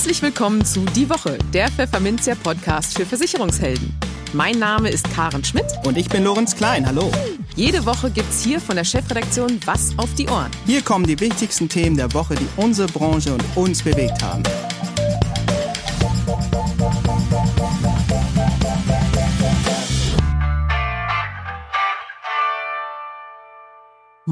Herzlich willkommen zu Die Woche, der Pfefferminzia Podcast für Versicherungshelden. Mein Name ist Karen Schmidt. Und ich bin Lorenz Klein. Hallo. Jede Woche gibt's hier von der Chefredaktion was auf die Ohren. Hier kommen die wichtigsten Themen der Woche, die unsere Branche und uns bewegt haben.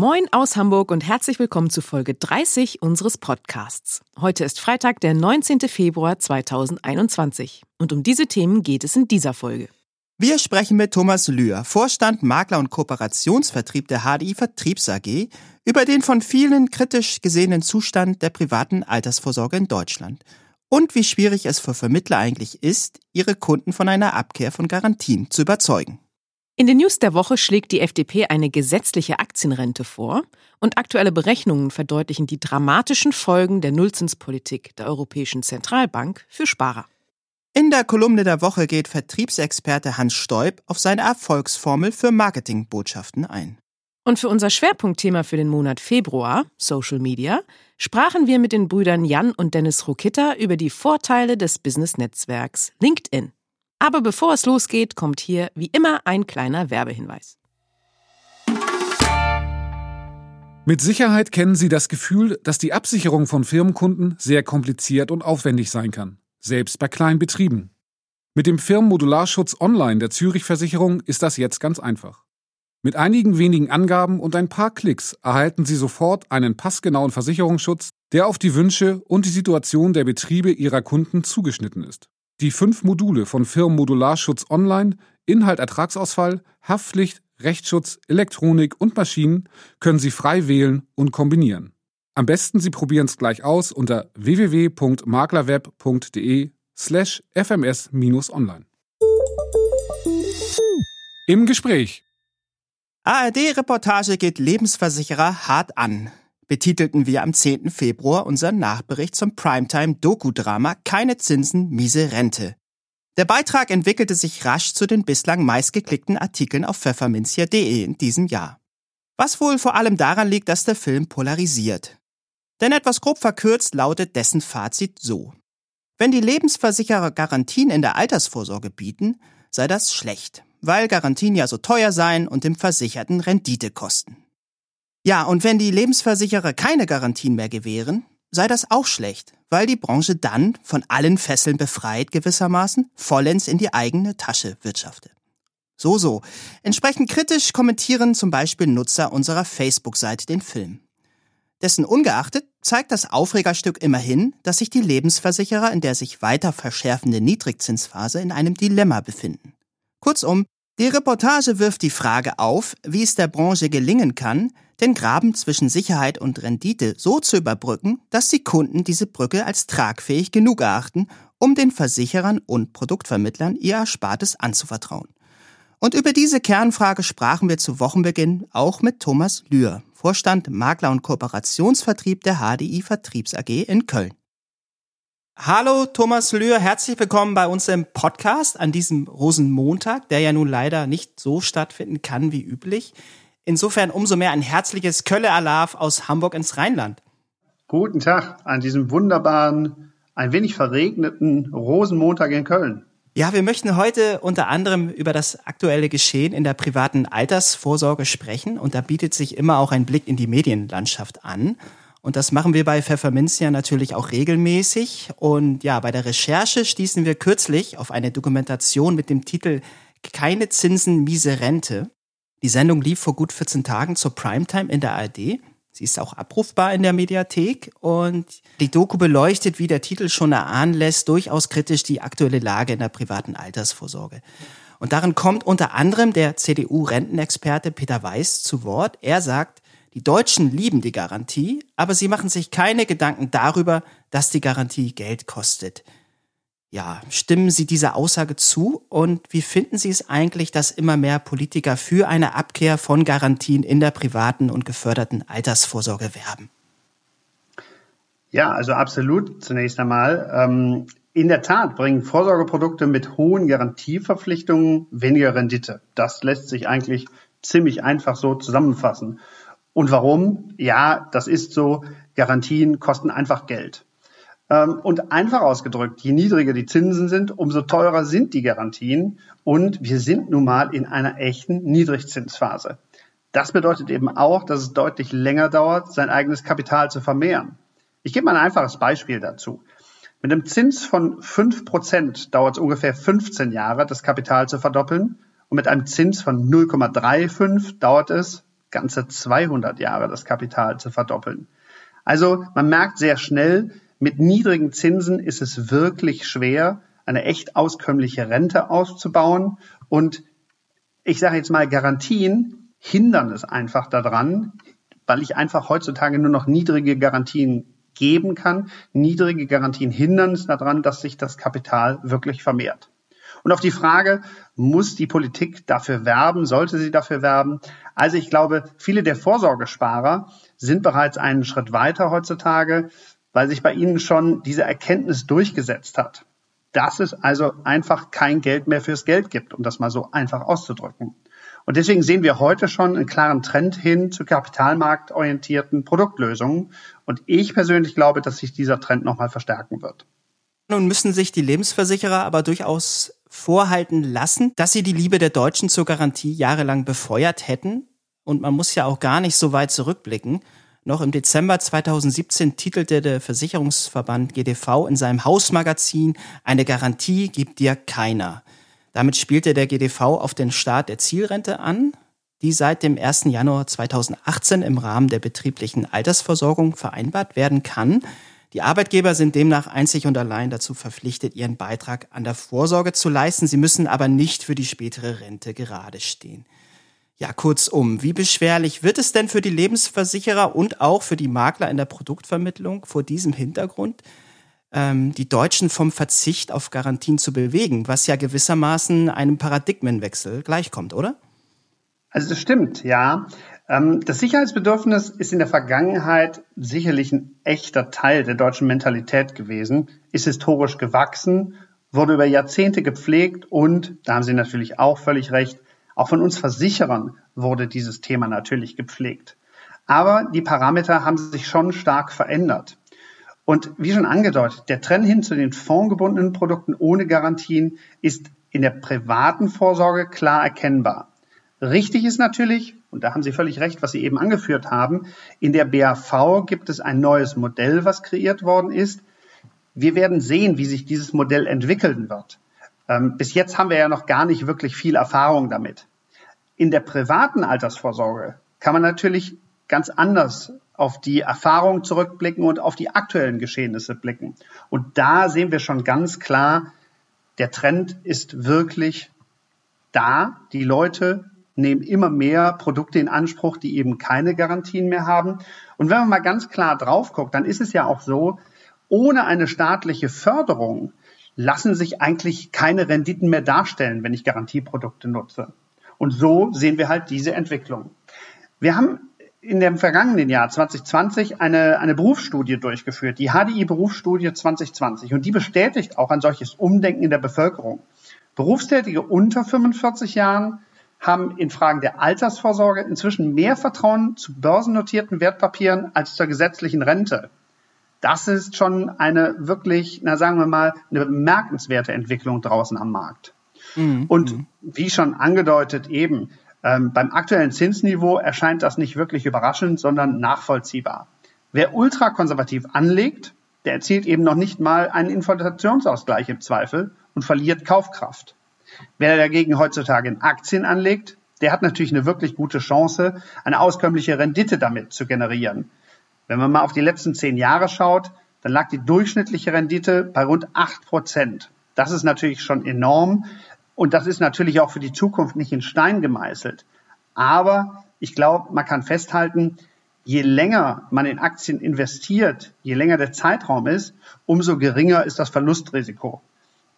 Moin aus Hamburg und herzlich willkommen zu Folge 30 unseres Podcasts. Heute ist Freitag, der 19. Februar 2021. Und um diese Themen geht es in dieser Folge. Wir sprechen mit Thomas Lühr, Vorstand Makler und Kooperationsvertrieb der HDI Vertriebs AG, über den von vielen kritisch gesehenen Zustand der privaten Altersvorsorge in Deutschland und wie schwierig es für Vermittler eigentlich ist, ihre Kunden von einer Abkehr von Garantien zu überzeugen. In den News der Woche schlägt die FDP eine gesetzliche Aktienrente vor und aktuelle Berechnungen verdeutlichen die dramatischen Folgen der Nullzinspolitik der Europäischen Zentralbank für Sparer. In der Kolumne der Woche geht Vertriebsexperte Hans Stoib auf seine Erfolgsformel für Marketingbotschaften ein. Und für unser Schwerpunktthema für den Monat Februar, Social Media, sprachen wir mit den Brüdern Jan und Dennis Rukitta über die Vorteile des Business-Netzwerks LinkedIn. Aber bevor es losgeht, kommt hier wie immer ein kleiner Werbehinweis. Mit Sicherheit kennen Sie das Gefühl, dass die Absicherung von Firmenkunden sehr kompliziert und aufwendig sein kann, selbst bei kleinen Betrieben. Mit dem Firmenmodularschutz Online der Zürich Versicherung ist das jetzt ganz einfach. Mit einigen wenigen Angaben und ein paar Klicks erhalten Sie sofort einen passgenauen Versicherungsschutz, der auf die Wünsche und die Situation der Betriebe Ihrer Kunden zugeschnitten ist. Die fünf Module von Firmen Modularschutz Online, Inhalt Ertragsausfall, Haftpflicht, Rechtsschutz, Elektronik und Maschinen können Sie frei wählen und kombinieren. Am besten Sie probieren es gleich aus unter www.maklerweb.de slash fms-online. Im Gespräch. ARD-Reportage geht Lebensversicherer hart an betitelten wir am 10. Februar unseren Nachbericht zum Primetime-Doku-Drama Keine Zinsen, miese Rente. Der Beitrag entwickelte sich rasch zu den bislang meistgeklickten Artikeln auf pfefferminzia.de in diesem Jahr. Was wohl vor allem daran liegt, dass der Film polarisiert. Denn etwas grob verkürzt lautet dessen Fazit so. Wenn die Lebensversicherer Garantien in der Altersvorsorge bieten, sei das schlecht, weil Garantien ja so teuer seien und dem Versicherten Rendite kosten. Ja, und wenn die Lebensversicherer keine Garantien mehr gewähren, sei das auch schlecht, weil die Branche dann, von allen Fesseln befreit gewissermaßen, vollends in die eigene Tasche wirtschaftet. So, so. Entsprechend kritisch kommentieren zum Beispiel Nutzer unserer Facebook-Seite den Film. Dessen ungeachtet zeigt das Aufregerstück immerhin, dass sich die Lebensversicherer in der sich weiter verschärfenden Niedrigzinsphase in einem Dilemma befinden. Kurzum, die Reportage wirft die Frage auf, wie es der Branche gelingen kann, den Graben zwischen Sicherheit und Rendite so zu überbrücken, dass die Kunden diese Brücke als tragfähig genug erachten, um den Versicherern und Produktvermittlern ihr Erspartes anzuvertrauen. Und über diese Kernfrage sprachen wir zu Wochenbeginn auch mit Thomas Lühr, Vorstand Makler- und Kooperationsvertrieb der HDI Vertriebs AG in Köln. Hallo Thomas Lühr, herzlich willkommen bei uns im Podcast an diesem Rosenmontag, der ja nun leider nicht so stattfinden kann wie üblich. Insofern umso mehr ein herzliches Kölle Alarv aus Hamburg ins Rheinland. Guten Tag an diesem wunderbaren, ein wenig verregneten Rosenmontag in Köln. Ja, wir möchten heute unter anderem über das aktuelle Geschehen in der privaten Altersvorsorge sprechen und da bietet sich immer auch ein Blick in die Medienlandschaft an. Und das machen wir bei Pfefferminzia natürlich auch regelmäßig. Und ja, bei der Recherche stießen wir kürzlich auf eine Dokumentation mit dem Titel Keine Zinsen, miese Rente. Die Sendung lief vor gut 14 Tagen zur Primetime in der ARD. Sie ist auch abrufbar in der Mediathek und die Doku beleuchtet, wie der Titel schon erahnen lässt, durchaus kritisch die aktuelle Lage in der privaten Altersvorsorge. Und darin kommt unter anderem der CDU-Rentenexperte Peter Weiß zu Wort. Er sagt, die Deutschen lieben die Garantie, aber sie machen sich keine Gedanken darüber, dass die Garantie Geld kostet. Ja, stimmen Sie dieser Aussage zu und wie finden Sie es eigentlich, dass immer mehr Politiker für eine Abkehr von Garantien in der privaten und geförderten Altersvorsorge werben? Ja, also absolut zunächst einmal. Ähm, in der Tat bringen Vorsorgeprodukte mit hohen Garantieverpflichtungen weniger Rendite. Das lässt sich eigentlich ziemlich einfach so zusammenfassen. Und warum? Ja, das ist so. Garantien kosten einfach Geld. Ähm, und einfach ausgedrückt, je niedriger die Zinsen sind, umso teurer sind die Garantien. Und wir sind nun mal in einer echten Niedrigzinsphase. Das bedeutet eben auch, dass es deutlich länger dauert, sein eigenes Kapital zu vermehren. Ich gebe mal ein einfaches Beispiel dazu. Mit einem Zins von 5% dauert es ungefähr 15 Jahre, das Kapital zu verdoppeln. Und mit einem Zins von 0,35 dauert es ganze 200 Jahre, das Kapital zu verdoppeln. Also man merkt sehr schnell, mit niedrigen Zinsen ist es wirklich schwer, eine echt auskömmliche Rente auszubauen. Und ich sage jetzt mal, Garantien hindern es einfach daran, weil ich einfach heutzutage nur noch niedrige Garantien geben kann. Niedrige Garantien hindern es daran, dass sich das Kapital wirklich vermehrt. Und auf die Frage, muss die Politik dafür werben, sollte sie dafür werben? Also ich glaube, viele der Vorsorgesparer sind bereits einen Schritt weiter heutzutage, weil sich bei ihnen schon diese Erkenntnis durchgesetzt hat, dass es also einfach kein Geld mehr fürs Geld gibt, um das mal so einfach auszudrücken. Und deswegen sehen wir heute schon einen klaren Trend hin zu kapitalmarktorientierten Produktlösungen. Und ich persönlich glaube, dass sich dieser Trend nochmal verstärken wird. Nun müssen sich die Lebensversicherer aber durchaus vorhalten lassen, dass sie die Liebe der Deutschen zur Garantie jahrelang befeuert hätten. Und man muss ja auch gar nicht so weit zurückblicken. Noch im Dezember 2017 titelte der Versicherungsverband GDV in seinem Hausmagazin Eine Garantie gibt dir keiner. Damit spielte der GDV auf den Start der Zielrente an, die seit dem 1. Januar 2018 im Rahmen der betrieblichen Altersversorgung vereinbart werden kann. Die Arbeitgeber sind demnach einzig und allein dazu verpflichtet, ihren Beitrag an der Vorsorge zu leisten. Sie müssen aber nicht für die spätere Rente gerade stehen. Ja, kurzum, wie beschwerlich wird es denn für die Lebensversicherer und auch für die Makler in der Produktvermittlung vor diesem Hintergrund, ähm, die Deutschen vom Verzicht auf Garantien zu bewegen, was ja gewissermaßen einem Paradigmenwechsel gleichkommt, oder? Also das stimmt, ja. Ähm, das Sicherheitsbedürfnis ist in der Vergangenheit sicherlich ein echter Teil der deutschen Mentalität gewesen, ist historisch gewachsen, wurde über Jahrzehnte gepflegt und, da haben Sie natürlich auch völlig recht, auch von uns Versicherern wurde dieses Thema natürlich gepflegt. Aber die Parameter haben sich schon stark verändert. Und wie schon angedeutet, der Trend hin zu den fondgebundenen Produkten ohne Garantien ist in der privaten Vorsorge klar erkennbar. Richtig ist natürlich, und da haben Sie völlig recht, was Sie eben angeführt haben, in der BAV gibt es ein neues Modell, was kreiert worden ist. Wir werden sehen, wie sich dieses Modell entwickeln wird. Ähm, bis jetzt haben wir ja noch gar nicht wirklich viel Erfahrung damit. In der privaten Altersvorsorge kann man natürlich ganz anders auf die Erfahrung zurückblicken und auf die aktuellen Geschehnisse blicken. Und da sehen wir schon ganz klar, der Trend ist wirklich da. Die Leute nehmen immer mehr Produkte in Anspruch, die eben keine Garantien mehr haben. Und wenn man mal ganz klar drauf guckt, dann ist es ja auch so, ohne eine staatliche Förderung lassen sich eigentlich keine Renditen mehr darstellen, wenn ich Garantieprodukte nutze. Und so sehen wir halt diese Entwicklung. Wir haben in dem vergangenen Jahr 2020 eine, eine Berufsstudie durchgeführt, die HDI Berufsstudie 2020. Und die bestätigt auch ein solches Umdenken in der Bevölkerung. Berufstätige unter 45 Jahren haben in Fragen der Altersvorsorge inzwischen mehr Vertrauen zu börsennotierten Wertpapieren als zur gesetzlichen Rente. Das ist schon eine wirklich, na sagen wir mal, eine bemerkenswerte Entwicklung draußen am Markt. Mhm. Und wie schon angedeutet eben, ähm, beim aktuellen Zinsniveau erscheint das nicht wirklich überraschend, sondern nachvollziehbar. Wer ultrakonservativ anlegt, der erzielt eben noch nicht mal einen Inflationsausgleich im Zweifel und verliert Kaufkraft. Wer dagegen heutzutage in Aktien anlegt, der hat natürlich eine wirklich gute Chance, eine auskömmliche Rendite damit zu generieren. Wenn man mal auf die letzten zehn Jahre schaut, dann lag die durchschnittliche Rendite bei rund acht Prozent. Das ist natürlich schon enorm. Und das ist natürlich auch für die Zukunft nicht in Stein gemeißelt. Aber ich glaube, man kann festhalten, je länger man in Aktien investiert, je länger der Zeitraum ist, umso geringer ist das Verlustrisiko.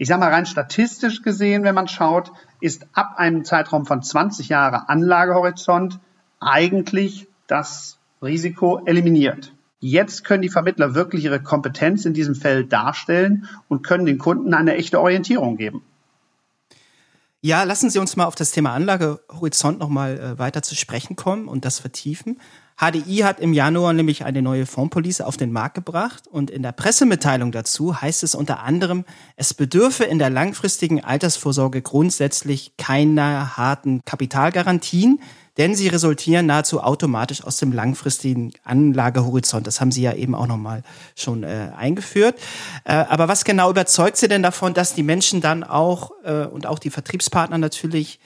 Ich sage mal rein statistisch gesehen, wenn man schaut, ist ab einem Zeitraum von 20 Jahre Anlagehorizont eigentlich das Risiko eliminiert. Jetzt können die Vermittler wirklich ihre Kompetenz in diesem Feld darstellen und können den Kunden eine echte Orientierung geben. Ja, lassen Sie uns mal auf das Thema Anlagehorizont nochmal äh, weiter zu sprechen kommen und das vertiefen. HDI hat im Januar nämlich eine neue Fondspolice auf den Markt gebracht und in der Pressemitteilung dazu heißt es unter anderem, es bedürfe in der langfristigen Altersvorsorge grundsätzlich keiner harten Kapitalgarantien, denn sie resultieren nahezu automatisch aus dem langfristigen Anlagehorizont. Das haben Sie ja eben auch nochmal schon äh, eingeführt. Äh, aber was genau überzeugt Sie denn davon, dass die Menschen dann auch äh, und auch die Vertriebspartner natürlich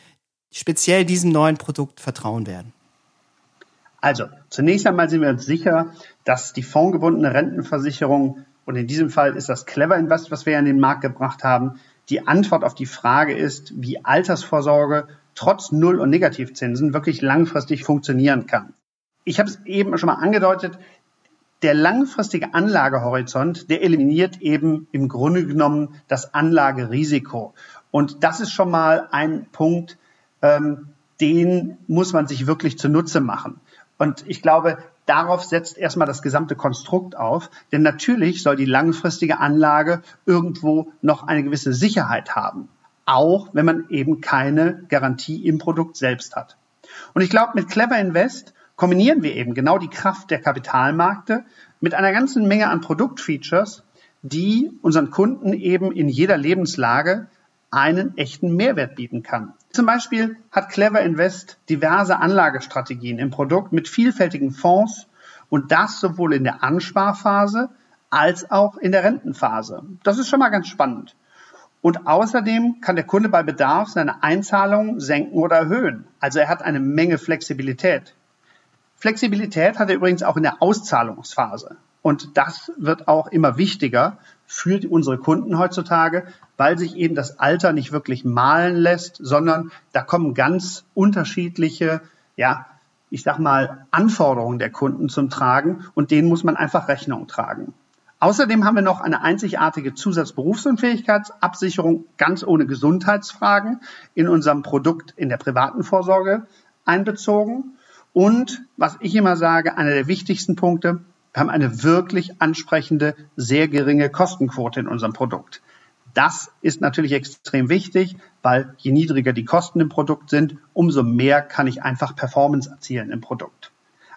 speziell diesem neuen Produkt vertrauen werden? Also, zunächst einmal sind wir uns sicher, dass die fondgebundene Rentenversicherung, und in diesem Fall ist das Clever Invest, was wir in den Markt gebracht haben, die Antwort auf die Frage ist, wie Altersvorsorge trotz Null- und Negativzinsen wirklich langfristig funktionieren kann. Ich habe es eben schon mal angedeutet, der langfristige Anlagehorizont, der eliminiert eben im Grunde genommen das Anlagerisiko. Und das ist schon mal ein Punkt, ähm, den muss man sich wirklich zunutze machen. Und ich glaube, darauf setzt erstmal das gesamte Konstrukt auf. Denn natürlich soll die langfristige Anlage irgendwo noch eine gewisse Sicherheit haben. Auch wenn man eben keine Garantie im Produkt selbst hat. Und ich glaube, mit Clever Invest kombinieren wir eben genau die Kraft der Kapitalmärkte mit einer ganzen Menge an Produktfeatures, die unseren Kunden eben in jeder Lebenslage einen echten Mehrwert bieten kann. Zum Beispiel hat Clever Invest diverse Anlagestrategien im Produkt mit vielfältigen Fonds und das sowohl in der Ansparphase als auch in der Rentenphase. Das ist schon mal ganz spannend. Und außerdem kann der Kunde bei Bedarf seine Einzahlungen senken oder erhöhen. Also er hat eine Menge Flexibilität. Flexibilität hat er übrigens auch in der Auszahlungsphase. Und das wird auch immer wichtiger für unsere Kunden heutzutage, weil sich eben das Alter nicht wirklich malen lässt, sondern da kommen ganz unterschiedliche, ja, ich sag mal, Anforderungen der Kunden zum Tragen und denen muss man einfach Rechnung tragen. Außerdem haben wir noch eine einzigartige Zusatzberufsunfähigkeitsabsicherung ganz ohne Gesundheitsfragen in unserem Produkt in der privaten Vorsorge einbezogen. Und was ich immer sage, einer der wichtigsten Punkte, wir haben eine wirklich ansprechende, sehr geringe Kostenquote in unserem Produkt. Das ist natürlich extrem wichtig, weil je niedriger die Kosten im Produkt sind, umso mehr kann ich einfach Performance erzielen im Produkt.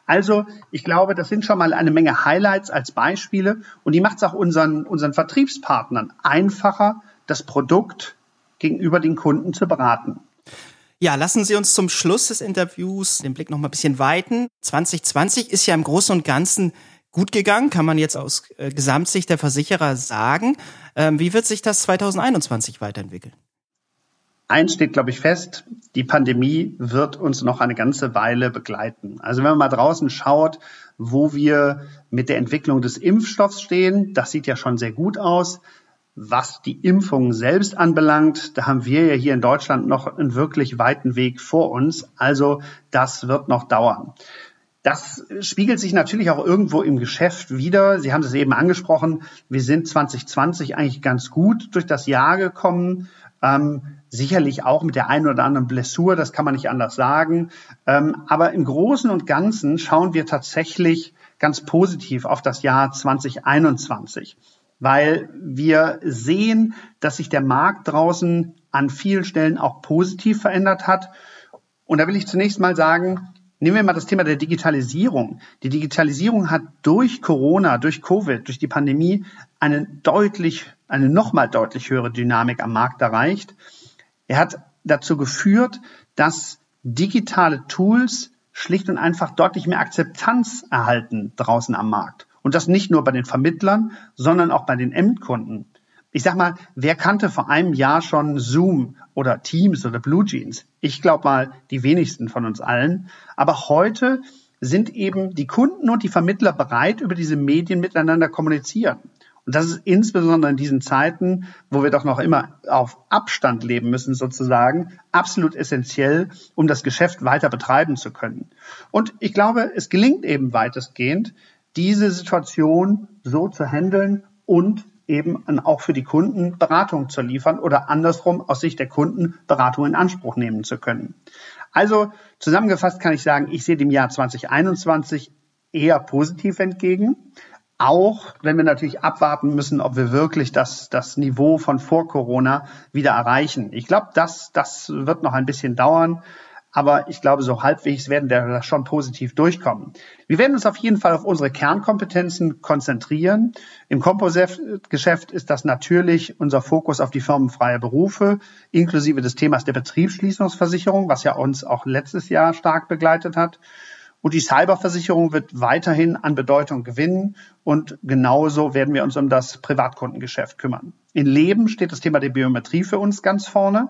Also, ich glaube, das sind schon mal eine Menge Highlights als Beispiele und die macht es auch unseren, unseren Vertriebspartnern einfacher, das Produkt gegenüber den Kunden zu beraten. Ja, lassen Sie uns zum Schluss des Interviews den Blick noch mal ein bisschen weiten. 2020 ist ja im Großen und Ganzen gut gegangen, kann man jetzt aus äh, Gesamtsicht der Versicherer sagen. Ähm, wie wird sich das 2021 weiterentwickeln? Eins steht, glaube ich, fest, die Pandemie wird uns noch eine ganze Weile begleiten. Also wenn man mal draußen schaut, wo wir mit der Entwicklung des Impfstoffs stehen, das sieht ja schon sehr gut aus. Was die Impfung selbst anbelangt, da haben wir ja hier in Deutschland noch einen wirklich weiten Weg vor uns. Also das wird noch dauern. Das spiegelt sich natürlich auch irgendwo im Geschäft wieder. Sie haben es eben angesprochen. Wir sind 2020 eigentlich ganz gut durch das Jahr gekommen. Ähm, sicherlich auch mit der einen oder anderen Blessur, das kann man nicht anders sagen. Ähm, aber im Großen und Ganzen schauen wir tatsächlich ganz positiv auf das Jahr 2021, weil wir sehen, dass sich der Markt draußen an vielen Stellen auch positiv verändert hat. Und da will ich zunächst mal sagen, Nehmen wir mal das Thema der Digitalisierung. Die Digitalisierung hat durch Corona, durch Covid, durch die Pandemie eine deutlich, eine nochmal deutlich höhere Dynamik am Markt erreicht. Er hat dazu geführt, dass digitale Tools schlicht und einfach deutlich mehr Akzeptanz erhalten draußen am Markt. Und das nicht nur bei den Vermittlern, sondern auch bei den Endkunden. Ich sag mal, wer kannte vor einem Jahr schon Zoom oder Teams oder Blue Jeans? Ich glaube mal, die wenigsten von uns allen. Aber heute sind eben die Kunden und die Vermittler bereit, über diese Medien miteinander kommunizieren. Und das ist insbesondere in diesen Zeiten, wo wir doch noch immer auf Abstand leben müssen, sozusagen, absolut essentiell, um das Geschäft weiter betreiben zu können. Und ich glaube, es gelingt eben weitestgehend, diese Situation so zu handeln und eben auch für die Kunden Beratung zu liefern oder andersrum aus Sicht der Kunden Beratung in Anspruch nehmen zu können. Also zusammengefasst kann ich sagen, ich sehe dem Jahr 2021 eher positiv entgegen. Auch wenn wir natürlich abwarten müssen, ob wir wirklich das, das Niveau von vor Corona wieder erreichen. Ich glaube, das, das wird noch ein bisschen dauern. Aber ich glaube, so halbwegs werden wir da schon positiv durchkommen. Wir werden uns auf jeden Fall auf unsere Kernkompetenzen konzentrieren. Im Kompositgeschäft ist das natürlich unser Fokus auf die firmenfreie Berufe, inklusive des Themas der Betriebsschließungsversicherung, was ja uns auch letztes Jahr stark begleitet hat. Und die Cyberversicherung wird weiterhin an Bedeutung gewinnen und genauso werden wir uns um das Privatkundengeschäft kümmern. In Leben steht das Thema der Biometrie für uns ganz vorne.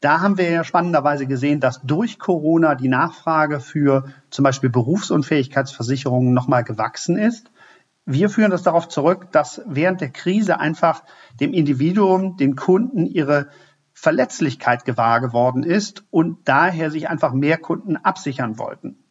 Da haben wir ja spannenderweise gesehen, dass durch Corona die Nachfrage für zum Beispiel Berufsunfähigkeitsversicherungen nochmal gewachsen ist. Wir führen das darauf zurück, dass während der Krise einfach dem Individuum, den Kunden ihre Verletzlichkeit gewahr geworden ist und daher sich einfach mehr Kunden absichern wollten.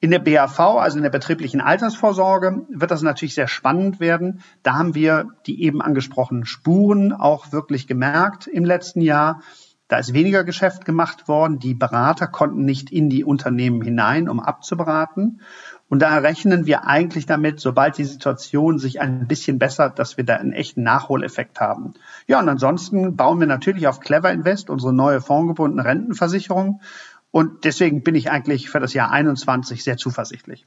In der BAV, also in der betrieblichen Altersvorsorge, wird das natürlich sehr spannend werden. Da haben wir die eben angesprochenen Spuren auch wirklich gemerkt im letzten Jahr. Da ist weniger Geschäft gemacht worden. Die Berater konnten nicht in die Unternehmen hinein, um abzuberaten. Und da rechnen wir eigentlich damit, sobald die Situation sich ein bisschen bessert, dass wir da einen echten Nachholeffekt haben. Ja, und ansonsten bauen wir natürlich auf Clever Invest, unsere neue fondgebundene Rentenversicherung. Und deswegen bin ich eigentlich für das Jahr 21 sehr zuversichtlich.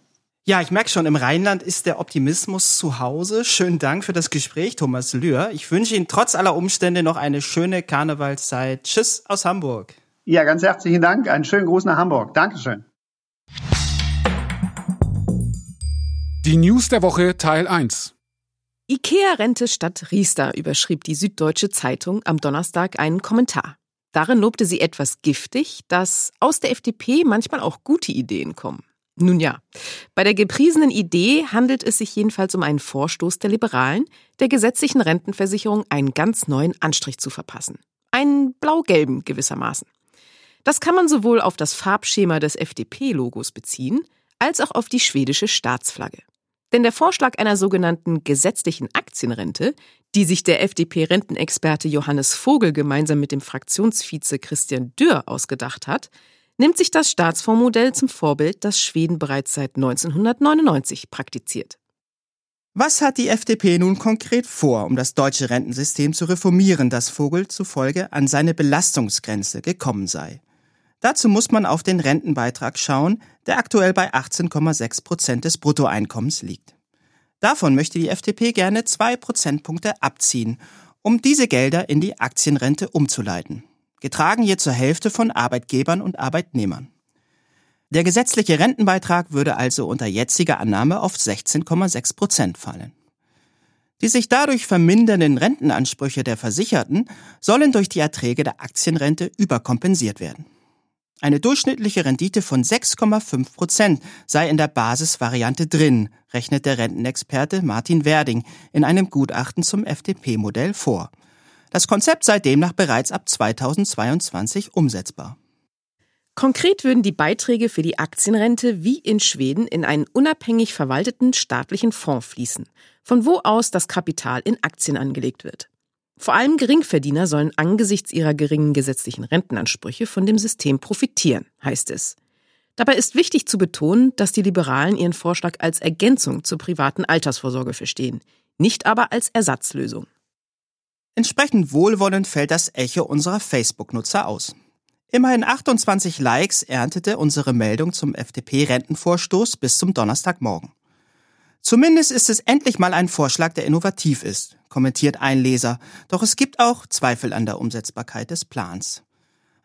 Ja, ich merke schon, im Rheinland ist der Optimismus zu Hause. Schönen Dank für das Gespräch, Thomas Lühr. Ich wünsche Ihnen trotz aller Umstände noch eine schöne Karnevalszeit. Tschüss aus Hamburg. Ja, ganz herzlichen Dank. Einen schönen Gruß nach Hamburg. Dankeschön. Die News der Woche Teil 1. IKEA-Rente statt Riester überschrieb die Süddeutsche Zeitung am Donnerstag einen Kommentar. Darin lobte sie etwas giftig, dass aus der FDP manchmal auch gute Ideen kommen. Nun ja, bei der gepriesenen Idee handelt es sich jedenfalls um einen Vorstoß der Liberalen, der gesetzlichen Rentenversicherung einen ganz neuen Anstrich zu verpassen. Einen blau-gelben gewissermaßen. Das kann man sowohl auf das Farbschema des FDP-Logos beziehen, als auch auf die schwedische Staatsflagge. Denn der Vorschlag einer sogenannten gesetzlichen Aktienrente, die sich der FDP-Rentenexperte Johannes Vogel gemeinsam mit dem Fraktionsvize Christian Dürr ausgedacht hat, nimmt sich das Staatsfondsmodell zum Vorbild, das Schweden bereits seit 1999 praktiziert. Was hat die FDP nun konkret vor, um das deutsche Rentensystem zu reformieren, das Vogel zufolge an seine Belastungsgrenze gekommen sei? Dazu muss man auf den Rentenbeitrag schauen, der aktuell bei 18,6 Prozent des Bruttoeinkommens liegt. Davon möchte die FDP gerne zwei Prozentpunkte abziehen, um diese Gelder in die Aktienrente umzuleiten. Getragen je zur Hälfte von Arbeitgebern und Arbeitnehmern. Der gesetzliche Rentenbeitrag würde also unter jetziger Annahme auf 16,6 Prozent fallen. Die sich dadurch vermindernden Rentenansprüche der Versicherten sollen durch die Erträge der Aktienrente überkompensiert werden. Eine durchschnittliche Rendite von 6,5 Prozent sei in der Basisvariante drin, rechnet der Rentenexperte Martin Werding in einem Gutachten zum FDP-Modell vor. Das Konzept sei demnach bereits ab 2022 umsetzbar. Konkret würden die Beiträge für die Aktienrente wie in Schweden in einen unabhängig verwalteten staatlichen Fonds fließen, von wo aus das Kapital in Aktien angelegt wird. Vor allem Geringverdiener sollen angesichts ihrer geringen gesetzlichen Rentenansprüche von dem System profitieren, heißt es. Dabei ist wichtig zu betonen, dass die Liberalen ihren Vorschlag als Ergänzung zur privaten Altersvorsorge verstehen, nicht aber als Ersatzlösung. Entsprechend wohlwollend fällt das Echo unserer Facebook-Nutzer aus. Immerhin 28 Likes erntete unsere Meldung zum FDP-Rentenvorstoß bis zum Donnerstagmorgen. Zumindest ist es endlich mal ein Vorschlag, der innovativ ist, kommentiert ein Leser, doch es gibt auch Zweifel an der Umsetzbarkeit des Plans.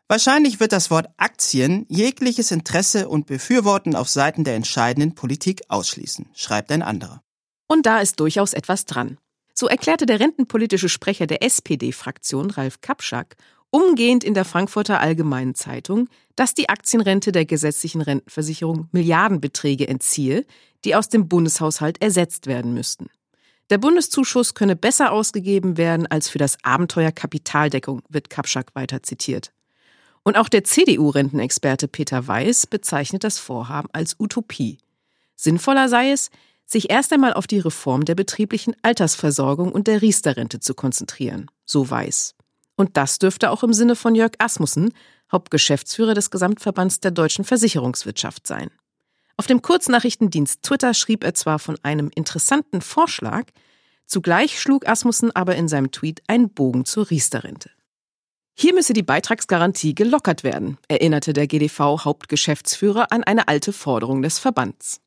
Wahrscheinlich wird das Wort Aktien jegliches Interesse und Befürworten auf Seiten der entscheidenden Politik ausschließen, schreibt ein anderer. Und da ist durchaus etwas dran. So erklärte der rentenpolitische Sprecher der SPD-Fraktion, Ralf Kapschak, umgehend in der Frankfurter Allgemeinen Zeitung, dass die Aktienrente der gesetzlichen Rentenversicherung Milliardenbeträge entziehe, die aus dem Bundeshaushalt ersetzt werden müssten. Der Bundeszuschuss könne besser ausgegeben werden als für das Abenteuer Kapitaldeckung, wird Kapschak weiter zitiert. Und auch der CDU-Rentenexperte Peter Weiß bezeichnet das Vorhaben als Utopie. Sinnvoller sei es, sich erst einmal auf die Reform der betrieblichen Altersversorgung und der Riester-Rente zu konzentrieren, so Weiß. Und das dürfte auch im Sinne von Jörg Asmussen, Hauptgeschäftsführer des Gesamtverbands der deutschen Versicherungswirtschaft sein. Auf dem Kurznachrichtendienst Twitter schrieb er zwar von einem interessanten Vorschlag, zugleich schlug Asmussen aber in seinem Tweet einen Bogen zur Riester-Rente. Hier müsse die Beitragsgarantie gelockert werden, erinnerte der GDV-Hauptgeschäftsführer an eine alte Forderung des Verbands.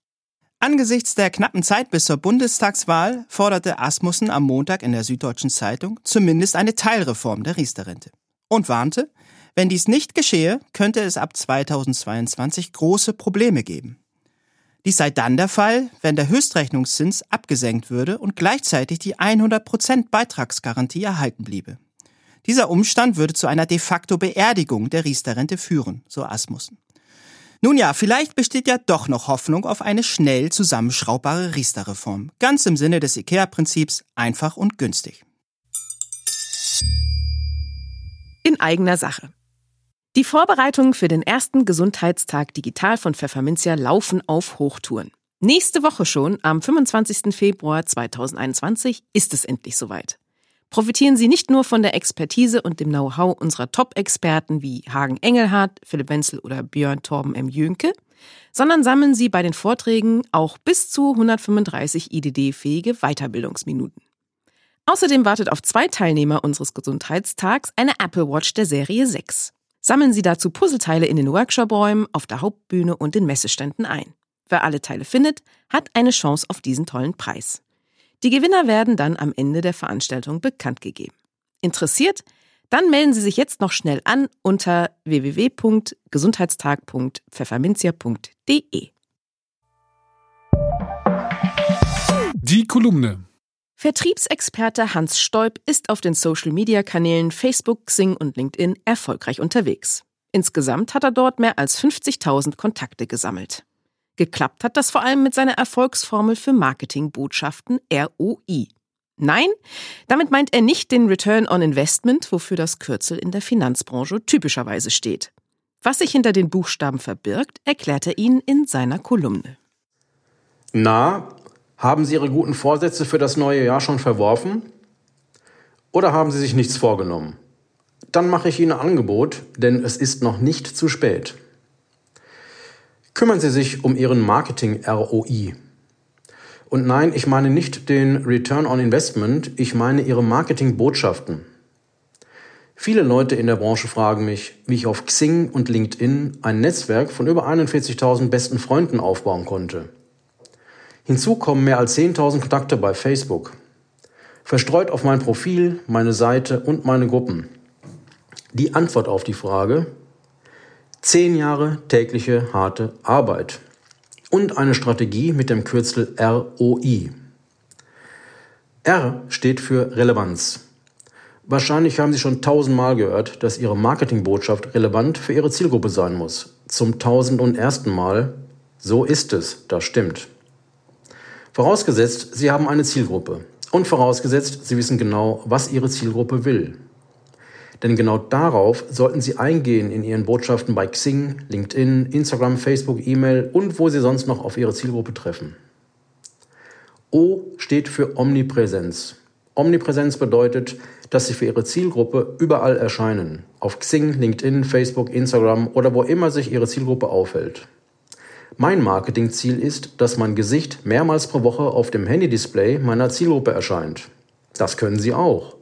Angesichts der knappen Zeit bis zur Bundestagswahl forderte Asmussen am Montag in der Süddeutschen Zeitung zumindest eine Teilreform der Riester-Rente und warnte, wenn dies nicht geschehe, könnte es ab 2022 große Probleme geben. Dies sei dann der Fall, wenn der Höchstrechnungszins abgesenkt würde und gleichzeitig die 100% Beitragsgarantie erhalten bliebe. Dieser Umstand würde zu einer de facto Beerdigung der Riester-Rente führen, so Asmussen. Nun ja, vielleicht besteht ja doch noch Hoffnung auf eine schnell zusammenschraubbare Riester-Reform. Ganz im Sinne des IKEA-Prinzips einfach und günstig. In eigener Sache. Die Vorbereitungen für den ersten Gesundheitstag digital von Pfefferminzia laufen auf Hochtouren. Nächste Woche schon, am 25. Februar 2021, ist es endlich soweit profitieren Sie nicht nur von der Expertise und dem Know-how unserer Top-Experten wie Hagen Engelhardt, Philipp Wenzel oder Björn Torben M. Jönke, sondern sammeln Sie bei den Vorträgen auch bis zu 135 IDD-fähige Weiterbildungsminuten. Außerdem wartet auf zwei Teilnehmer unseres Gesundheitstags eine Apple Watch der Serie 6. Sammeln Sie dazu Puzzleteile in den Workshop-Räumen, auf der Hauptbühne und den Messeständen ein. Wer alle Teile findet, hat eine Chance auf diesen tollen Preis. Die Gewinner werden dann am Ende der Veranstaltung bekannt gegeben. Interessiert? Dann melden Sie sich jetzt noch schnell an unter www.gesundheitstag.pfefferminzia.de. Die Kolumne. Vertriebsexperte Hans Stoib ist auf den Social-Media-Kanälen Facebook, Xing und LinkedIn erfolgreich unterwegs. Insgesamt hat er dort mehr als 50.000 Kontakte gesammelt. Geklappt hat das vor allem mit seiner Erfolgsformel für Marketingbotschaften ROI. Nein, damit meint er nicht den Return on Investment, wofür das Kürzel in der Finanzbranche typischerweise steht. Was sich hinter den Buchstaben verbirgt, erklärt er Ihnen in seiner Kolumne. Na, haben Sie Ihre guten Vorsätze für das neue Jahr schon verworfen? Oder haben Sie sich nichts vorgenommen? Dann mache ich Ihnen ein Angebot, denn es ist noch nicht zu spät. Kümmern Sie sich um Ihren Marketing-ROI. Und nein, ich meine nicht den Return on Investment, ich meine Ihre Marketing-Botschaften. Viele Leute in der Branche fragen mich, wie ich auf Xing und LinkedIn ein Netzwerk von über 41.000 besten Freunden aufbauen konnte. Hinzu kommen mehr als 10.000 Kontakte bei Facebook. Verstreut auf mein Profil, meine Seite und meine Gruppen. Die Antwort auf die Frage, Zehn Jahre tägliche harte Arbeit und eine Strategie mit dem Kürzel ROI. R steht für Relevanz. Wahrscheinlich haben Sie schon tausendmal gehört, dass Ihre Marketingbotschaft relevant für Ihre Zielgruppe sein muss. Zum tausend und ersten Mal. So ist es, das stimmt. Vorausgesetzt, Sie haben eine Zielgruppe. Und vorausgesetzt, Sie wissen genau, was Ihre Zielgruppe will. Denn genau darauf sollten Sie eingehen in Ihren Botschaften bei Xing, LinkedIn, Instagram, Facebook, E-Mail und wo Sie sonst noch auf Ihre Zielgruppe treffen. O steht für Omnipräsenz. Omnipräsenz bedeutet, dass Sie für Ihre Zielgruppe überall erscheinen. Auf Xing, LinkedIn, Facebook, Instagram oder wo immer sich Ihre Zielgruppe aufhält. Mein Marketingziel ist, dass mein Gesicht mehrmals pro Woche auf dem Handy-Display meiner Zielgruppe erscheint. Das können Sie auch.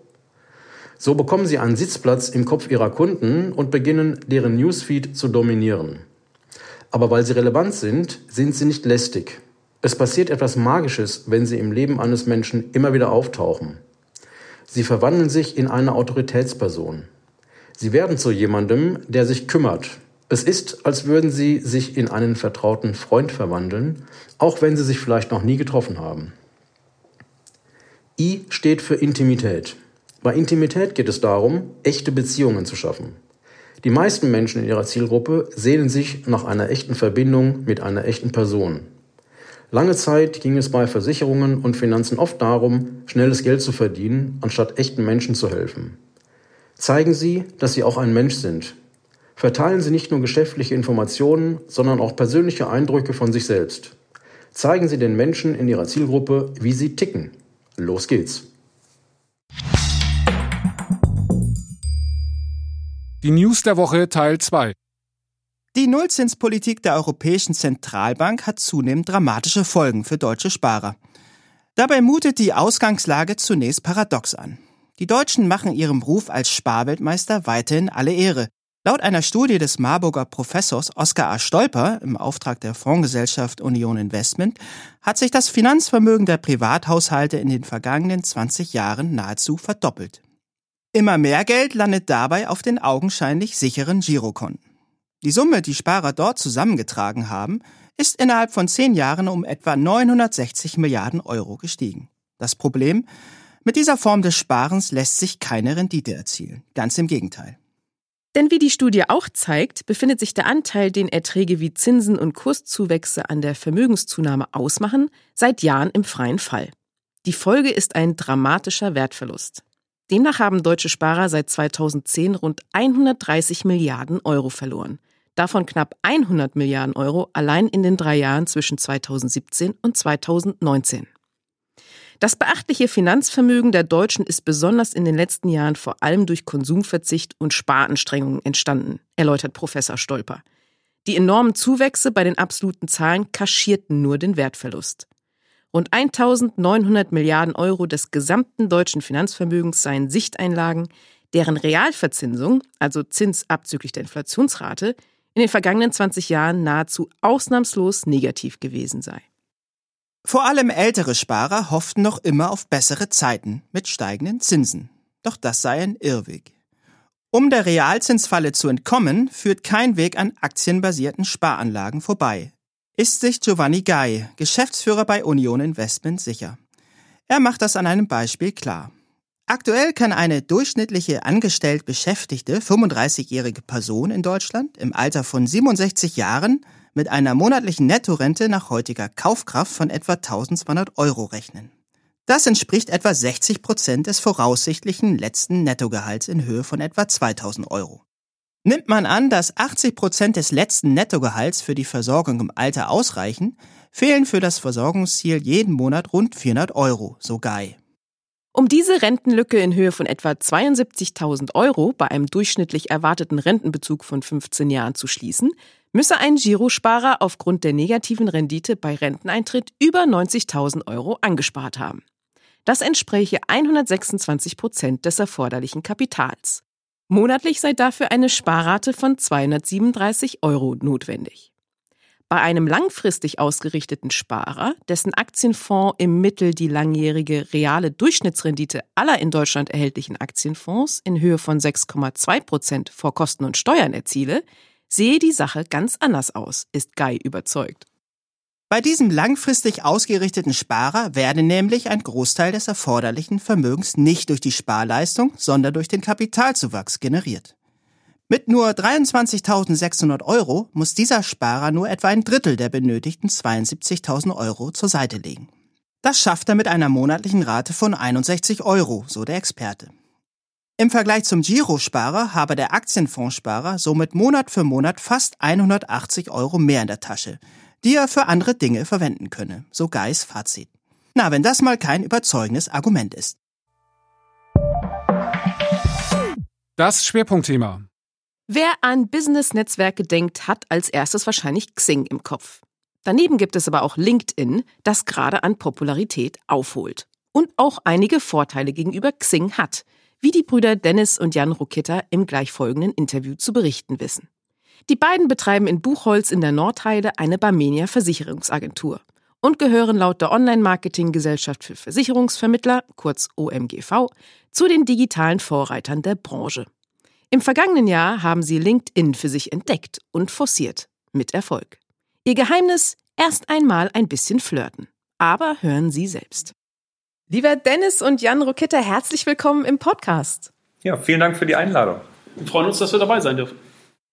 So bekommen Sie einen Sitzplatz im Kopf Ihrer Kunden und beginnen, deren Newsfeed zu dominieren. Aber weil Sie relevant sind, sind Sie nicht lästig. Es passiert etwas Magisches, wenn Sie im Leben eines Menschen immer wieder auftauchen. Sie verwandeln sich in eine Autoritätsperson. Sie werden zu jemandem, der sich kümmert. Es ist, als würden Sie sich in einen vertrauten Freund verwandeln, auch wenn Sie sich vielleicht noch nie getroffen haben. I steht für Intimität. Bei Intimität geht es darum, echte Beziehungen zu schaffen. Die meisten Menschen in ihrer Zielgruppe sehnen sich nach einer echten Verbindung mit einer echten Person. Lange Zeit ging es bei Versicherungen und Finanzen oft darum, schnelles Geld zu verdienen, anstatt echten Menschen zu helfen. Zeigen Sie, dass Sie auch ein Mensch sind. Verteilen Sie nicht nur geschäftliche Informationen, sondern auch persönliche Eindrücke von sich selbst. Zeigen Sie den Menschen in Ihrer Zielgruppe, wie sie ticken. Los geht's! Die News der Woche Teil 2. Die Nullzinspolitik der Europäischen Zentralbank hat zunehmend dramatische Folgen für deutsche Sparer. Dabei mutet die Ausgangslage zunächst paradox an. Die Deutschen machen ihrem Ruf als Sparweltmeister weiterhin alle Ehre. Laut einer Studie des Marburger Professors Oskar A. Stolper im Auftrag der Fondsgesellschaft Union Investment hat sich das Finanzvermögen der Privathaushalte in den vergangenen 20 Jahren nahezu verdoppelt. Immer mehr Geld landet dabei auf den augenscheinlich sicheren Girokonten. Die Summe, die Sparer dort zusammengetragen haben, ist innerhalb von zehn Jahren um etwa 960 Milliarden Euro gestiegen. Das Problem? Mit dieser Form des Sparens lässt sich keine Rendite erzielen. Ganz im Gegenteil. Denn wie die Studie auch zeigt, befindet sich der Anteil, den Erträge wie Zinsen und Kurszuwächse an der Vermögenszunahme ausmachen, seit Jahren im freien Fall. Die Folge ist ein dramatischer Wertverlust. Demnach haben deutsche Sparer seit 2010 rund 130 Milliarden Euro verloren. Davon knapp 100 Milliarden Euro allein in den drei Jahren zwischen 2017 und 2019. Das beachtliche Finanzvermögen der Deutschen ist besonders in den letzten Jahren vor allem durch Konsumverzicht und Sparanstrengungen entstanden, erläutert Professor Stolper. Die enormen Zuwächse bei den absoluten Zahlen kaschierten nur den Wertverlust. Rund 1900 Milliarden Euro des gesamten deutschen Finanzvermögens seien Sichteinlagen, deren Realverzinsung, also Zins abzüglich der Inflationsrate, in den vergangenen 20 Jahren nahezu ausnahmslos negativ gewesen sei. Vor allem ältere Sparer hofften noch immer auf bessere Zeiten mit steigenden Zinsen. Doch das sei ein Irrweg. Um der Realzinsfalle zu entkommen, führt kein Weg an aktienbasierten Sparanlagen vorbei. Ist sich Giovanni Gai, Geschäftsführer bei Union Investment, sicher. Er macht das an einem Beispiel klar. Aktuell kann eine durchschnittliche angestellt beschäftigte 35-jährige Person in Deutschland im Alter von 67 Jahren mit einer monatlichen Nettorente nach heutiger Kaufkraft von etwa 1200 Euro rechnen. Das entspricht etwa 60 Prozent des voraussichtlichen letzten Nettogehalts in Höhe von etwa 2000 Euro. Nimmt man an, dass 80 Prozent des letzten Nettogehalts für die Versorgung im Alter ausreichen, fehlen für das Versorgungsziel jeden Monat rund 400 Euro, so Guy. Um diese Rentenlücke in Höhe von etwa 72.000 Euro bei einem durchschnittlich erwarteten Rentenbezug von 15 Jahren zu schließen, müsse ein Girosparer aufgrund der negativen Rendite bei Renteneintritt über 90.000 Euro angespart haben. Das entspräche 126 Prozent des erforderlichen Kapitals. Monatlich sei dafür eine Sparrate von 237 Euro notwendig. Bei einem langfristig ausgerichteten Sparer, dessen Aktienfonds im Mittel die langjährige reale Durchschnittsrendite aller in Deutschland erhältlichen Aktienfonds in Höhe von 6,2 Prozent vor Kosten und Steuern erziele, sehe die Sache ganz anders aus, ist Guy überzeugt. Bei diesem langfristig ausgerichteten Sparer werde nämlich ein Großteil des erforderlichen Vermögens nicht durch die Sparleistung, sondern durch den Kapitalzuwachs generiert. Mit nur 23.600 Euro muss dieser Sparer nur etwa ein Drittel der benötigten 72.000 Euro zur Seite legen. Das schafft er mit einer monatlichen Rate von 61 Euro, so der Experte. Im Vergleich zum Girosparer habe der Aktienfondssparer somit Monat für Monat fast 180 Euro mehr in der Tasche, die er für andere Dinge verwenden könne, so Geis Fazit. Na, wenn das mal kein überzeugendes Argument ist. Das Schwerpunktthema. Wer an Business-Netzwerke denkt, hat als erstes wahrscheinlich Xing im Kopf. Daneben gibt es aber auch LinkedIn, das gerade an Popularität aufholt und auch einige Vorteile gegenüber Xing hat – wie die Brüder Dennis und Jan Rukitta im gleichfolgenden Interview zu berichten wissen. Die beiden betreiben in Buchholz in der Nordheide eine Barmenia Versicherungsagentur und gehören laut der Online-Marketing-Gesellschaft für Versicherungsvermittler, kurz OMGV, zu den digitalen Vorreitern der Branche. Im vergangenen Jahr haben sie LinkedIn für sich entdeckt und forciert, mit Erfolg. Ihr Geheimnis erst einmal ein bisschen flirten. Aber hören Sie selbst. Lieber Dennis und Jan Rokitter, herzlich willkommen im Podcast. Ja, vielen Dank für die Einladung. Wir freuen uns, dass wir dabei sein dürfen.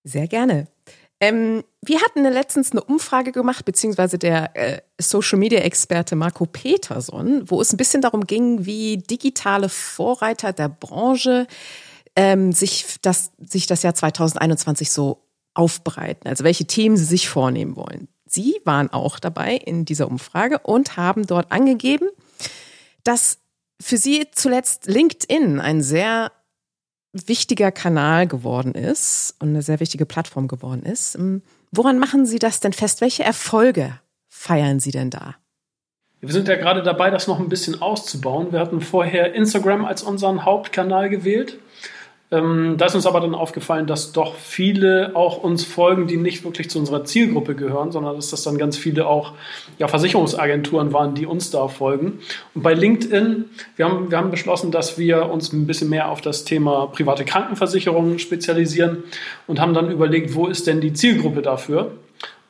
Sehr gerne. Ähm, wir hatten letztens eine Umfrage gemacht, beziehungsweise der äh, Social Media Experte Marco Peterson, wo es ein bisschen darum ging, wie digitale Vorreiter der Branche ähm, sich, das, sich das Jahr 2021 so aufbereiten, also welche Themen sie sich vornehmen wollen. Sie waren auch dabei in dieser Umfrage und haben dort angegeben, dass für Sie zuletzt LinkedIn ein sehr wichtiger Kanal geworden ist und eine sehr wichtige Plattform geworden ist. Ähm, woran machen Sie das denn fest? Welche Erfolge feiern Sie denn da? Wir sind ja gerade dabei, das noch ein bisschen auszubauen. Wir hatten vorher Instagram als unseren Hauptkanal gewählt. Ähm, da ist uns aber dann aufgefallen, dass doch viele auch uns folgen, die nicht wirklich zu unserer Zielgruppe gehören, sondern dass das dann ganz viele auch ja, Versicherungsagenturen waren, die uns da folgen. Und bei LinkedIn, wir haben, wir haben beschlossen, dass wir uns ein bisschen mehr auf das Thema private Krankenversicherung spezialisieren und haben dann überlegt, wo ist denn die Zielgruppe dafür?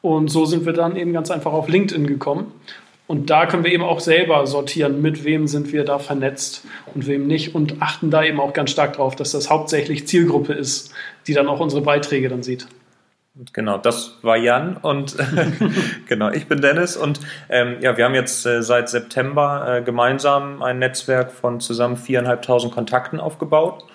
Und so sind wir dann eben ganz einfach auf LinkedIn gekommen und da können wir eben auch selber sortieren, mit wem sind wir da vernetzt und wem nicht und achten da eben auch ganz stark darauf, dass das hauptsächlich Zielgruppe ist, die dann auch unsere Beiträge dann sieht. Genau, das war Jan und genau, ich bin Dennis und ähm, ja, wir haben jetzt äh, seit September äh, gemeinsam ein Netzwerk von zusammen viereinhalbtausend Kontakten aufgebaut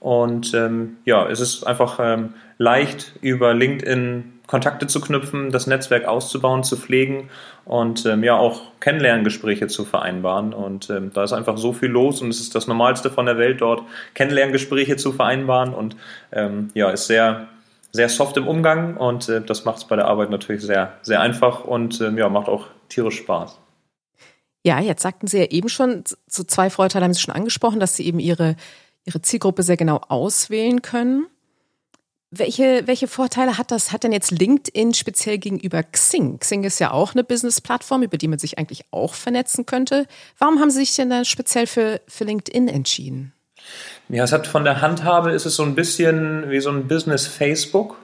und ähm, ja, es ist einfach ähm, leicht über LinkedIn Kontakte zu knüpfen, das Netzwerk auszubauen, zu pflegen und ähm, ja auch Kennenlerngespräche zu vereinbaren. Und ähm, da ist einfach so viel los und es ist das Normalste von der Welt dort, Kennenlerngespräche zu vereinbaren und ähm, ja, ist sehr sehr soft im Umgang und äh, das macht es bei der Arbeit natürlich sehr sehr einfach und ähm, ja macht auch tierisch Spaß. Ja, jetzt sagten Sie ja eben schon, so zwei Vorteile haben Sie schon angesprochen, dass Sie eben Ihre, Ihre Zielgruppe sehr genau auswählen können. Welche, welche Vorteile hat das, hat denn jetzt LinkedIn speziell gegenüber Xing? Xing ist ja auch eine Business-Plattform, über die man sich eigentlich auch vernetzen könnte. Warum haben Sie sich denn da speziell für, für LinkedIn entschieden? Ja, es hat von der Handhabe ist es so ein bisschen wie so ein Business Facebook.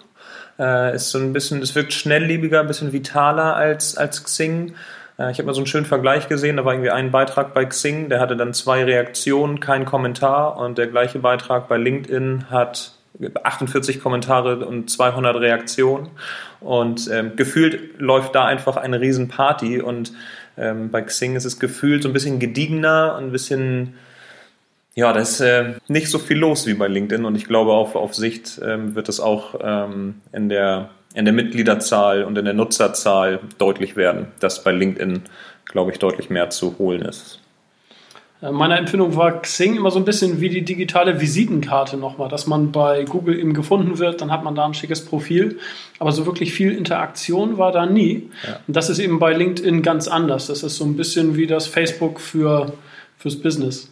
Äh, ist so ein bisschen, es wirkt schnelllebiger, ein bisschen vitaler als, als Xing. Äh, ich habe mal so einen schönen Vergleich gesehen, da war irgendwie ein Beitrag bei Xing, der hatte dann zwei Reaktionen, kein Kommentar und der gleiche Beitrag bei LinkedIn hat 48 Kommentare und 200 Reaktionen. Und ähm, gefühlt läuft da einfach eine Riesenparty. Und ähm, bei Xing ist es gefühlt so ein bisschen gediegener ein bisschen, ja, da ist äh, nicht so viel los wie bei LinkedIn. Und ich glaube, auf, auf Sicht ähm, wird es auch ähm, in, der, in der Mitgliederzahl und in der Nutzerzahl deutlich werden, dass bei LinkedIn, glaube ich, deutlich mehr zu holen ist. Äh, meine Empfindung war Xing immer so ein bisschen wie die digitale Visitenkarte nochmal, dass man bei Google eben gefunden wird, dann hat man da ein schickes Profil. Aber so wirklich viel Interaktion war da nie. Ja. Und das ist eben bei LinkedIn ganz anders. Das ist so ein bisschen wie das Facebook für, fürs Business.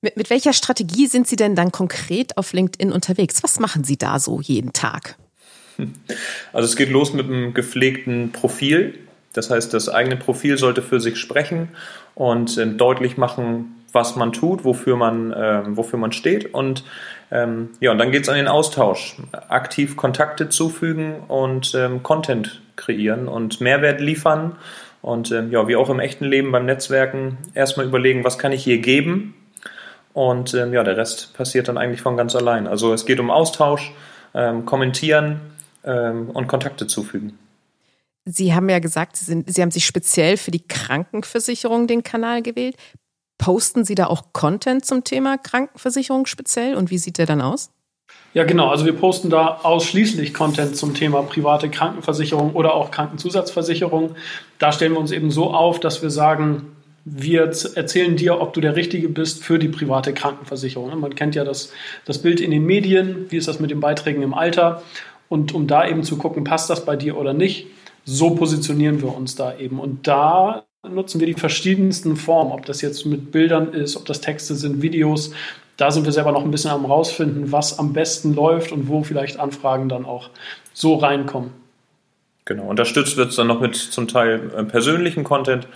Mit, mit welcher Strategie sind Sie denn dann konkret auf LinkedIn unterwegs? Was machen Sie da so jeden Tag? Also es geht los mit einem gepflegten Profil. Das heißt, das eigene Profil sollte für sich sprechen und äh, deutlich machen, was man tut, wofür man, äh, wofür man steht. Und ähm, ja, und dann geht es an den Austausch. Aktiv Kontakte zufügen und ähm, Content kreieren und Mehrwert liefern. Und ähm, ja, wie auch im echten Leben beim Netzwerken, erstmal überlegen, was kann ich hier geben? Und ähm, ja, der Rest passiert dann eigentlich von ganz allein. Also es geht um Austausch, ähm, kommentieren ähm, und Kontakte zufügen. Sie haben ja gesagt, Sie, sind, Sie haben sich speziell für die Krankenversicherung den Kanal gewählt. Posten Sie da auch Content zum Thema Krankenversicherung speziell und wie sieht der dann aus? Ja, genau. Also wir posten da ausschließlich Content zum Thema private Krankenversicherung oder auch Krankenzusatzversicherung. Da stellen wir uns eben so auf, dass wir sagen, wir erzählen dir, ob du der Richtige bist für die private Krankenversicherung. Man kennt ja das, das Bild in den Medien, wie ist das mit den Beiträgen im Alter. Und um da eben zu gucken, passt das bei dir oder nicht, so positionieren wir uns da eben. Und da nutzen wir die verschiedensten Formen, ob das jetzt mit Bildern ist, ob das Texte sind, Videos. Da sind wir selber noch ein bisschen am rausfinden, was am besten läuft und wo vielleicht Anfragen dann auch so reinkommen. Genau, unterstützt wird es dann noch mit zum Teil äh, persönlichen Content,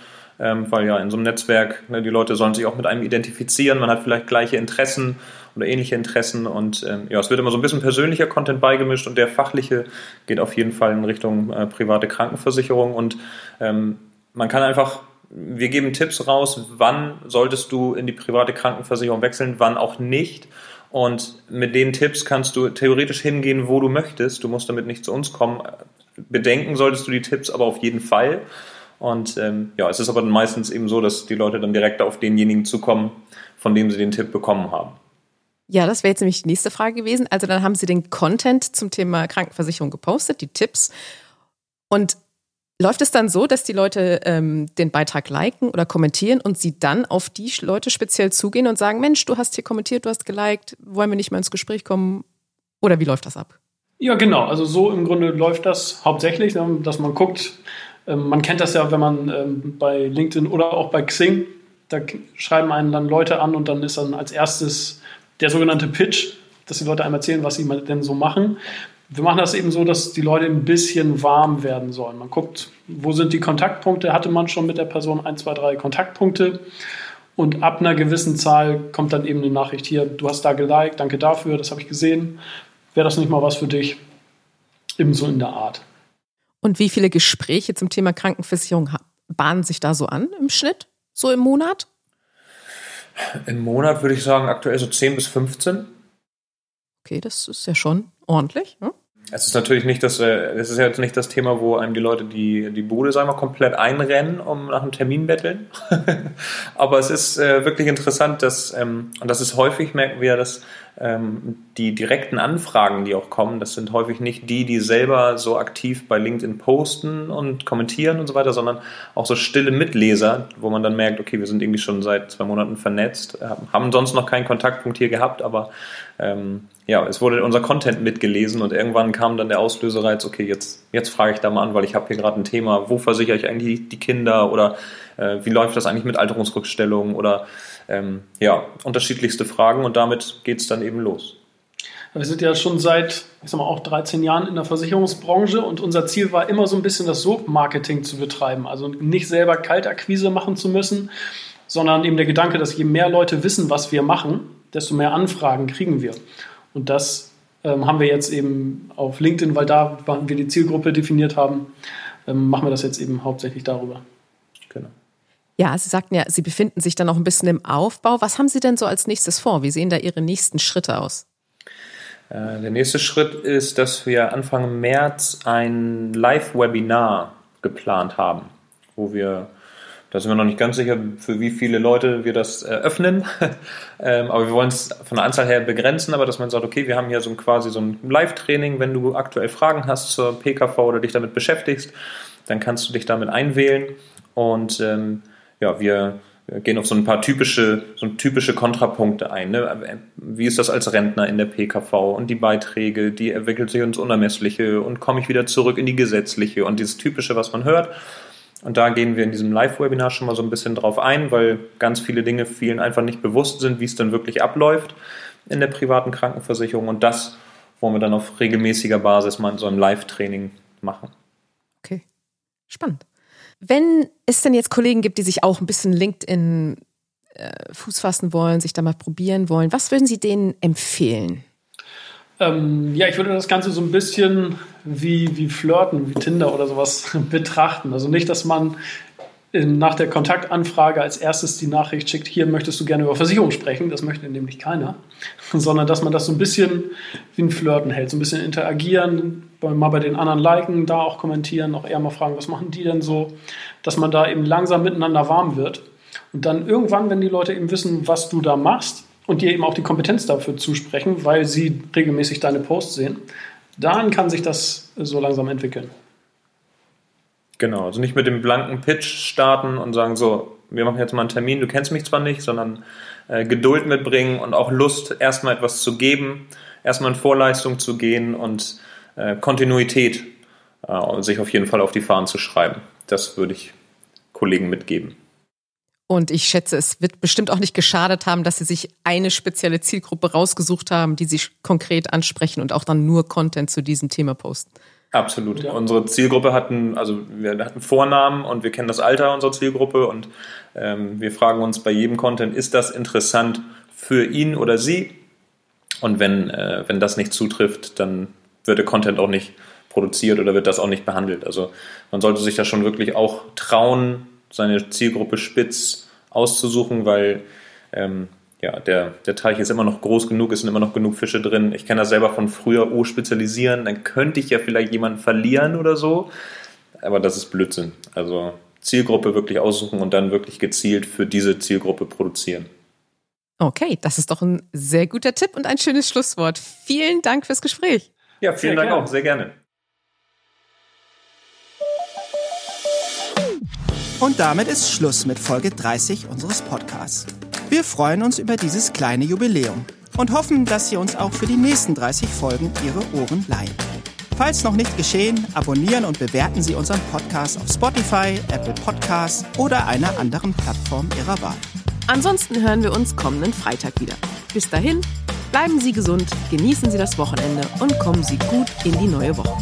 ähm, weil ja in so einem Netzwerk, ne, die Leute sollen sich auch mit einem identifizieren, man hat vielleicht gleiche Interessen oder ähnliche Interessen und ähm, ja, es wird immer so ein bisschen persönlicher Content beigemischt und der fachliche geht auf jeden Fall in Richtung äh, private Krankenversicherung und ähm, man kann einfach wir geben Tipps raus, wann solltest du in die private Krankenversicherung wechseln, wann auch nicht. Und mit den Tipps kannst du theoretisch hingehen, wo du möchtest. Du musst damit nicht zu uns kommen. Bedenken solltest du die Tipps aber auf jeden Fall. Und ähm, ja, es ist aber dann meistens eben so, dass die Leute dann direkt auf denjenigen zukommen, von dem sie den Tipp bekommen haben. Ja, das wäre jetzt nämlich die nächste Frage gewesen. Also dann haben Sie den Content zum Thema Krankenversicherung gepostet, die Tipps. Und läuft es dann so, dass die Leute ähm, den Beitrag liken oder kommentieren und Sie dann auf die Leute speziell zugehen und sagen, Mensch, du hast hier kommentiert, du hast geliked, wollen wir nicht mal ins Gespräch kommen? Oder wie läuft das ab? Ja, genau. Also so im Grunde läuft das hauptsächlich, dass man guckt, Ähm, man kennt das ja, wenn man ähm, bei LinkedIn oder auch bei Xing, da schreiben einen dann Leute an und dann ist dann als erstes der sogenannte Pitch, dass die Leute einem erzählen, was sie denn so machen. Wir machen das eben so, dass die Leute ein bisschen warm werden sollen. Man guckt, wo sind die Kontaktpunkte? Hatte man schon mit der Person ein, zwei, drei Kontaktpunkte? Und ab einer gewissen Zahl kommt dann eben eine Nachricht hier, du hast da geliked, danke dafür, das habe ich gesehen. Wäre das nicht mal was für dich? Ebenso in der Art. Und wie viele Gespräche zum Thema Krankenversicherung bahnen sich da so an im Schnitt? So im Monat? Im Monat würde ich sagen, aktuell so 10 bis 15. Okay, das ist ja schon ordentlich. Hm? Es ist natürlich nicht das, äh, es ist ja jetzt nicht das Thema, wo einem die Leute die, die Bude, sagen wir, komplett einrennen, um nach einem Termin betteln. Aber es ist äh, wirklich interessant, dass, ähm, und das ist häufig, merken wir, dass die direkten Anfragen, die auch kommen, das sind häufig nicht die, die selber so aktiv bei LinkedIn posten und kommentieren und so weiter, sondern auch so stille Mitleser, wo man dann merkt, okay, wir sind irgendwie schon seit zwei Monaten vernetzt, haben sonst noch keinen Kontaktpunkt hier gehabt, aber ähm, ja, es wurde unser Content mitgelesen und irgendwann kam dann der Auslösereiz, okay, jetzt, jetzt frage ich da mal an, weil ich habe hier gerade ein Thema, wo versichere ich eigentlich die Kinder oder äh, wie läuft das eigentlich mit Alterungsrückstellungen oder ähm, ja, unterschiedlichste Fragen und damit geht es dann eben los. Wir sind ja schon seit, ich sag mal, auch 13 Jahren in der Versicherungsbranche und unser Ziel war immer so ein bisschen das Soap-Marketing zu betreiben. Also nicht selber Kaltakquise machen zu müssen, sondern eben der Gedanke, dass je mehr Leute wissen, was wir machen, desto mehr Anfragen kriegen wir. Und das ähm, haben wir jetzt eben auf LinkedIn, weil da wir die Zielgruppe definiert haben, ähm, machen wir das jetzt eben hauptsächlich darüber. Genau. Ja, Sie sagten ja, Sie befinden sich dann noch ein bisschen im Aufbau. Was haben Sie denn so als nächstes vor? Wie sehen da Ihre nächsten Schritte aus? Äh, der nächste Schritt ist, dass wir Anfang März ein Live-Webinar geplant haben, wo wir da sind wir noch nicht ganz sicher, für wie viele Leute wir das eröffnen. ähm, aber wir wollen es von der Anzahl her begrenzen, aber dass man sagt, okay, wir haben hier so ein, quasi so ein Live-Training, wenn du aktuell Fragen hast zur PKV oder dich damit beschäftigst, dann kannst du dich damit einwählen. Und ähm, ja, wir gehen auf so ein paar typische, so typische Kontrapunkte ein. Ne? Wie ist das als Rentner in der PKV und die Beiträge, die entwickelt sich ins Unermessliche und komme ich wieder zurück in die gesetzliche und dieses Typische, was man hört. Und da gehen wir in diesem Live-Webinar schon mal so ein bisschen drauf ein, weil ganz viele Dinge vielen einfach nicht bewusst sind, wie es dann wirklich abläuft in der privaten Krankenversicherung. Und das wollen wir dann auf regelmäßiger Basis mal in so einem Live-Training machen. Okay, spannend. Wenn es denn jetzt Kollegen gibt, die sich auch ein bisschen LinkedIn äh, Fuß fassen wollen, sich da mal probieren wollen, was würden Sie denen empfehlen? Ähm, ja, ich würde das Ganze so ein bisschen wie, wie Flirten, wie Tinder oder sowas betrachten. Also nicht, dass man in, nach der Kontaktanfrage als erstes die Nachricht schickt, hier möchtest du gerne über Versicherung sprechen, das möchte nämlich keiner, sondern dass man das so ein bisschen wie ein Flirten hält, so ein bisschen interagieren, mal bei den anderen liken, da auch kommentieren, auch eher mal fragen, was machen die denn so, dass man da eben langsam miteinander warm wird. Und dann irgendwann, wenn die Leute eben wissen, was du da machst, und dir eben auch die Kompetenz dafür zusprechen, weil sie regelmäßig deine Posts sehen, dann kann sich das so langsam entwickeln. Genau, also nicht mit dem blanken Pitch starten und sagen so, wir machen jetzt mal einen Termin, du kennst mich zwar nicht, sondern äh, Geduld mitbringen und auch Lust, erstmal etwas zu geben, erstmal in Vorleistung zu gehen und äh, Kontinuität äh, sich auf jeden Fall auf die Fahnen zu schreiben. Das würde ich Kollegen mitgeben. Und ich schätze, es wird bestimmt auch nicht geschadet haben, dass sie sich eine spezielle Zielgruppe rausgesucht haben, die sie konkret ansprechen und auch dann nur Content zu diesem Thema posten. Absolut. Ja. Unsere Zielgruppe hatten, also wir hatten Vornamen und wir kennen das Alter unserer Zielgruppe und ähm, wir fragen uns bei jedem Content, ist das interessant für ihn oder sie? Und wenn, äh, wenn das nicht zutrifft, dann wird der Content auch nicht produziert oder wird das auch nicht behandelt. Also man sollte sich da schon wirklich auch trauen, seine Zielgruppe spitz auszusuchen, weil ähm, ja, der, der Teich ist immer noch groß genug, es sind immer noch genug Fische drin. Ich kenne das selber von früher, oh, spezialisieren, dann könnte ich ja vielleicht jemanden verlieren oder so. Aber das ist Blödsinn. Also Zielgruppe wirklich aussuchen und dann wirklich gezielt für diese Zielgruppe produzieren. Okay, das ist doch ein sehr guter Tipp und ein schönes Schlusswort. Vielen Dank fürs Gespräch. Ja, vielen sehr Dank gerne. auch, sehr gerne. Und damit ist Schluss mit Folge 30 unseres Podcasts. Wir freuen uns über dieses kleine Jubiläum und hoffen, dass Sie uns auch für die nächsten 30 Folgen Ihre Ohren leihen. Falls noch nicht geschehen, abonnieren und bewerten Sie unseren Podcast auf Spotify, Apple Podcasts oder einer anderen Plattform Ihrer Wahl. Ansonsten hören wir uns kommenden Freitag wieder. Bis dahin, Bleiben Sie gesund, genießen Sie das Wochenende und kommen Sie gut in die neue Woche.